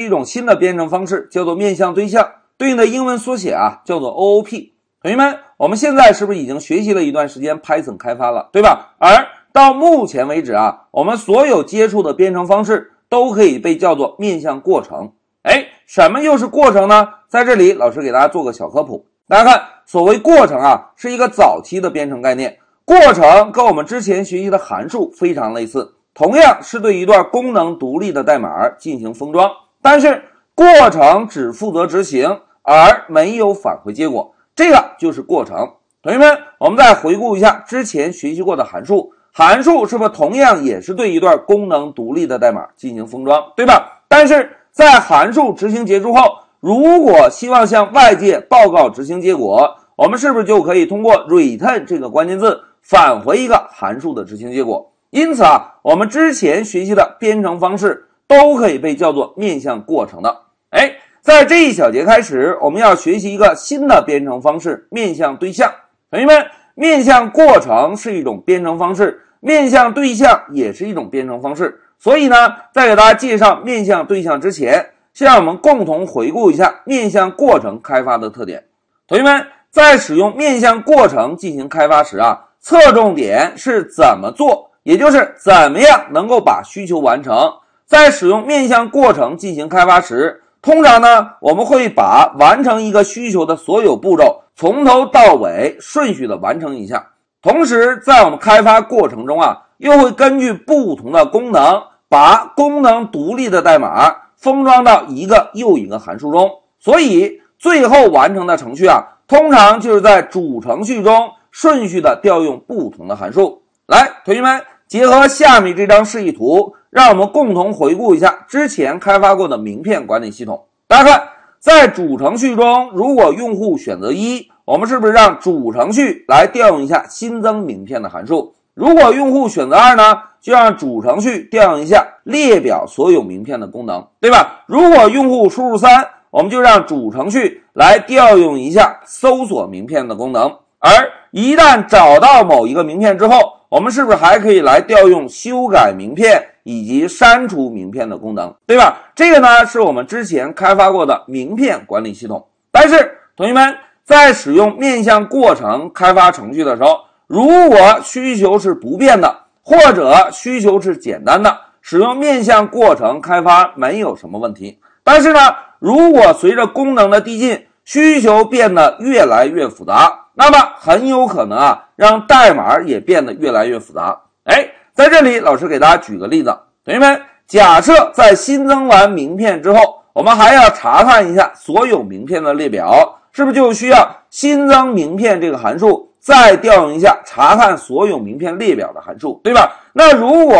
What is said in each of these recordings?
一种新的编程方式，叫做面向对象，对应的英文缩写啊叫做 OOP。同学们，我们现在是不是已经学习了一段时间 Python 开发了，对吧？而到目前为止啊，我们所有接触的编程方式都可以被叫做面向过程。哎，什么又是过程呢？在这里，老师给大家做个小科普。大家看，所谓过程啊，是一个早期的编程概念。过程跟我们之前学习的函数非常类似，同样是对一段功能独立的代码进行封装。但是过程只负责执行，而没有返回结果，这个就是过程。同学们，我们再回顾一下之前学习过的函数，函数是不是同样也是对一段功能独立的代码进行封装，对吧？但是在函数执行结束后，如果希望向外界报告执行结果，我们是不是就可以通过 return 这个关键字返回一个函数的执行结果？因此啊，我们之前学习的编程方式。都可以被叫做面向过程的。哎，在这一小节开始，我们要学习一个新的编程方式——面向对象。同学们，面向过程是一种编程方式，面向对象也是一种编程方式。所以呢，在给大家介绍面向对象之前，先让我们共同回顾一下面向过程开发的特点。同学们，在使用面向过程进行开发时啊，侧重点是怎么做，也就是怎么样能够把需求完成。在使用面向过程进行开发时，通常呢，我们会把完成一个需求的所有步骤从头到尾顺序的完成一下。同时，在我们开发过程中啊，又会根据不同的功能，把功能独立的代码封装到一个又一个函数中。所以，最后完成的程序啊，通常就是在主程序中顺序的调用不同的函数。来，同学们。结合下面这张示意图，让我们共同回顾一下之前开发过的名片管理系统。大家看，在主程序中，如果用户选择一，我们是不是让主程序来调用一下新增名片的函数？如果用户选择二呢，就让主程序调用一下列表所有名片的功能，对吧？如果用户输入三，我们就让主程序来调用一下搜索名片的功能。而一旦找到某一个名片之后，我们是不是还可以来调用修改名片以及删除名片的功能，对吧？这个呢是我们之前开发过的名片管理系统。但是，同学们在使用面向过程开发程序的时候，如果需求是不变的，或者需求是简单的，使用面向过程开发没有什么问题。但是呢，如果随着功能的递进，需求变得越来越复杂。那么很有可能啊，让代码也变得越来越复杂。哎，在这里，老师给大家举个例子，同学们，假设在新增完名片之后，我们还要查看一下所有名片的列表，是不是就需要新增名片这个函数再调用一下查看所有名片列表的函数，对吧？那如果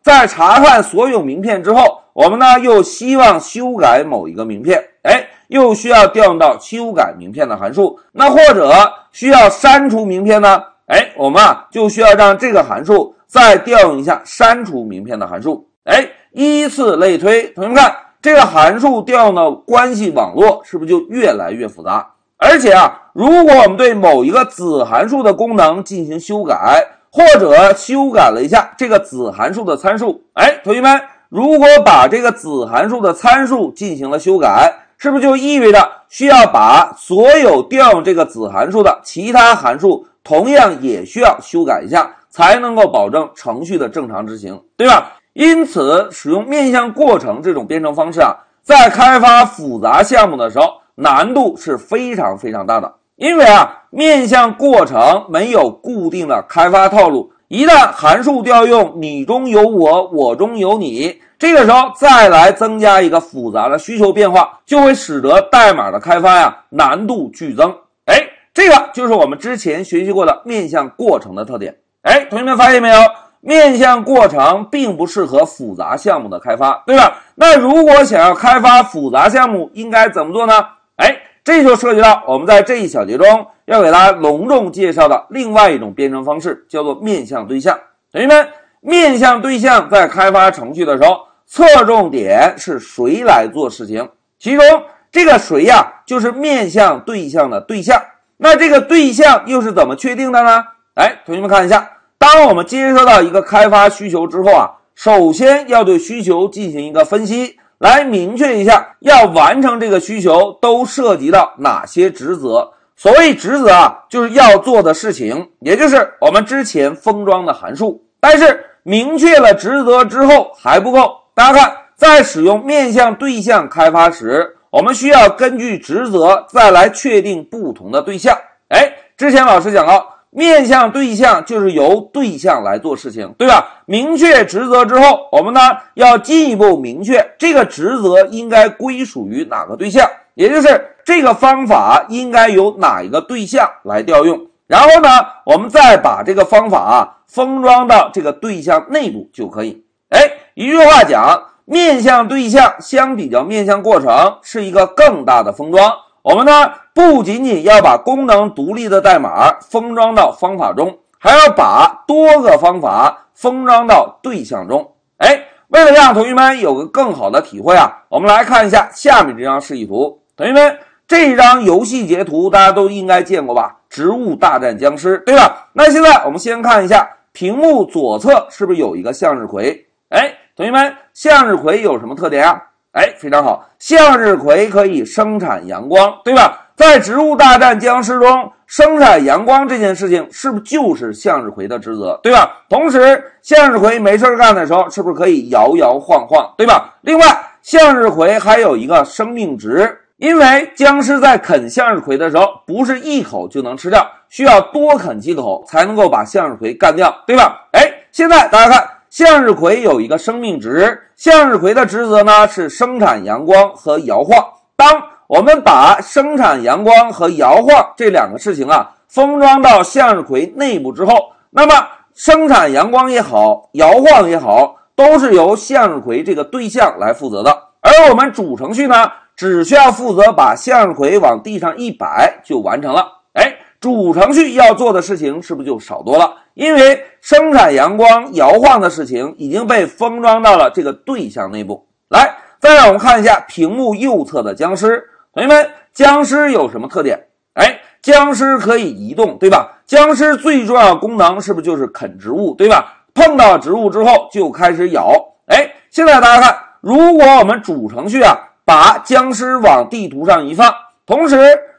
在查看所有名片之后，我们呢又希望修改某一个名片，哎。又需要调用到修改名片的函数，那或者需要删除名片呢？哎，我们啊就需要让这个函数再调用一下删除名片的函数。哎，依次类推，同学们看这个函数调用的关系网络是不是就越来越复杂？而且啊，如果我们对某一个子函数的功能进行修改，或者修改了一下这个子函数的参数，哎，同学们，如果把这个子函数的参数进行了修改。是不是就意味着需要把所有调用这个子函数的其他函数同样也需要修改一下，才能够保证程序的正常执行，对吧？因此，使用面向过程这种编程方式啊，在开发复杂项目的时候，难度是非常非常大的。因为啊，面向过程没有固定的开发套路，一旦函数调用你中有我，我中有你。这个时候再来增加一个复杂的需求变化，就会使得代码的开发呀难度剧增。哎，这个就是我们之前学习过的面向过程的特点。哎，同学们发现没有？面向过程并不适合复杂项目的开发，对吧？那如果想要开发复杂项目，应该怎么做呢？哎，这就涉及到我们在这一小节中要给大家隆重介绍的另外一种编程方式，叫做面向对象。同学们，面向对象在开发程序的时候。侧重点是谁来做事情？其中这个谁呀，就是面向对象的对象。那这个对象又是怎么确定的呢？哎，同学们看一下，当我们接收到一个开发需求之后啊，首先要对需求进行一个分析，来明确一下要完成这个需求都涉及到哪些职责。所谓职责啊，就是要做的事情，也就是我们之前封装的函数。但是明确了职责之后还不够，大家看，在使用面向对象开发时，我们需要根据职责再来确定不同的对象。哎，之前老师讲到。面向对象就是由对象来做事情，对吧？明确职责之后，我们呢要进一步明确这个职责应该归属于哪个对象，也就是这个方法应该由哪一个对象来调用。然后呢，我们再把这个方法啊封装到这个对象内部就可以。哎，一句话讲，面向对象相比较面向过程是一个更大的封装。我们呢不仅仅要把功能独立的代码封装到方法中，还要把多个方法封装到对象中。哎，为了让同学们有个更好的体会啊，我们来看一下下面这张示意图。同学们，这张游戏截图大家都应该见过吧？植物大战僵尸，对吧？那现在我们先看一下屏幕左侧是不是有一个向日葵？哎，同学们，向日葵有什么特点啊？哎，非常好，向日葵可以生产阳光，对吧？在《植物大战僵尸》中，生产阳光这件事情是不是就是向日葵的职责，对吧？同时，向日葵没事干的时候，是不是可以摇摇晃晃，对吧？另外，向日葵还有一个生命值，因为僵尸在啃向日葵的时候，不是一口就能吃掉，需要多啃几口才能够把向日葵干掉，对吧？哎，现在大家看。向日葵有一个生命值，向日葵的职责呢是生产阳光和摇晃。当我们把生产阳光和摇晃这两个事情啊封装到向日葵内部之后，那么生产阳光也好，摇晃也好，都是由向日葵这个对象来负责的。而我们主程序呢，只需要负责把向日葵往地上一摆就完成了。哎。主程序要做的事情是不是就少多了？因为生产阳光摇晃的事情已经被封装到了这个对象内部。来，再让我们看一下屏幕右侧的僵尸。同学们，僵尸有什么特点？哎，僵尸可以移动，对吧？僵尸最重要功能是不是就是啃植物，对吧？碰到植物之后就开始咬。哎，现在大家看，如果我们主程序啊把僵尸往地图上一放，同时。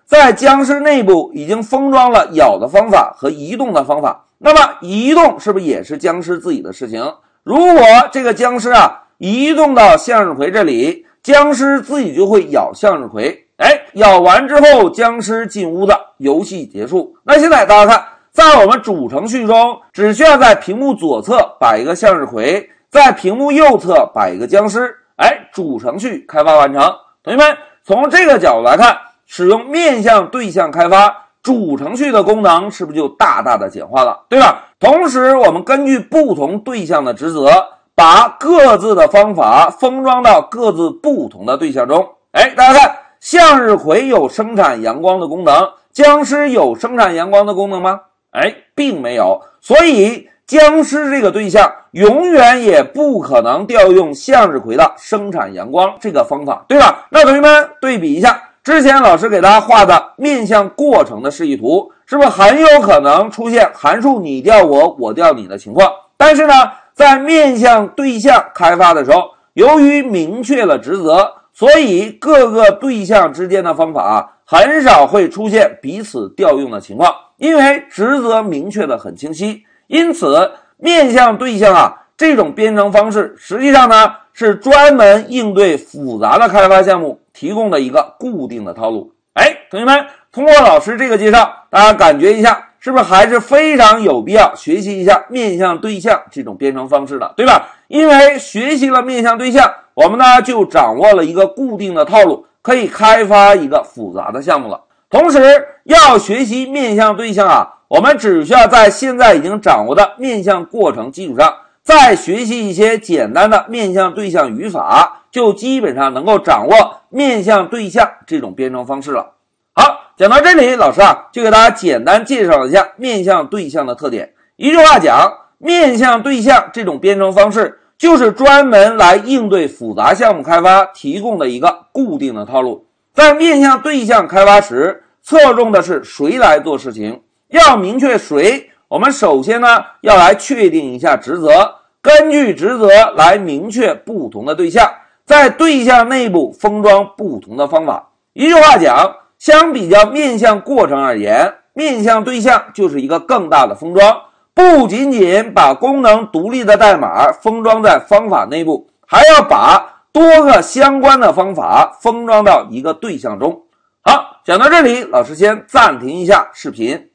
在僵尸内部已经封装了咬的方法和移动的方法，那么移动是不是也是僵尸自己的事情？如果这个僵尸啊移动到向日葵这里，僵尸自己就会咬向日葵。哎，咬完之后，僵尸进屋子，游戏结束。那现在大家看，在我们主程序中，只需要在屏幕左侧摆一个向日葵，在屏幕右侧摆一个僵尸。哎，主程序开发完成。同学们，从这个角度来看。使用面向对象开发主程序的功能，是不是就大大的简化了，对吧？同时，我们根据不同对象的职责，把各自的方法封装到各自不同的对象中。哎，大家看，向日葵有生产阳光的功能，僵尸有生产阳光的功能吗？哎，并没有。所以，僵尸这个对象永远也不可能调用向日葵的生产阳光这个方法，对吧？那同学们对比一下。之前老师给大家画的面向过程的示意图，是不是很有可能出现函数你调我，我调你的情况？但是呢，在面向对象开发的时候，由于明确了职责，所以各个对象之间的方法啊很少会出现彼此调用的情况，因为职责明确的很清晰。因此，面向对象啊这种编程方式，实际上呢是专门应对复杂的开发项目。提供的一个固定的套路，哎，同学们，通过老师这个介绍，大家感觉一下，是不是还是非常有必要学习一下面向对象这种编程方式的，对吧？因为学习了面向对象，我们呢就掌握了一个固定的套路，可以开发一个复杂的项目了。同时，要学习面向对象啊，我们只需要在现在已经掌握的面向过程基础上，再学习一些简单的面向对象语法。就基本上能够掌握面向对象这种编程方式了。好，讲到这里，老师啊就给大家简单介绍一下面向对象的特点。一句话讲，面向对象这种编程方式就是专门来应对复杂项目开发提供的一个固定的套路。在面向对象开发时，侧重的是谁来做事情。要明确谁，我们首先呢要来确定一下职责，根据职责来明确不同的对象。在对象内部封装不同的方法。一句话讲，相比较面向过程而言，面向对象就是一个更大的封装，不仅仅把功能独立的代码封装在方法内部，还要把多个相关的方法封装到一个对象中。好，讲到这里，老师先暂停一下视频。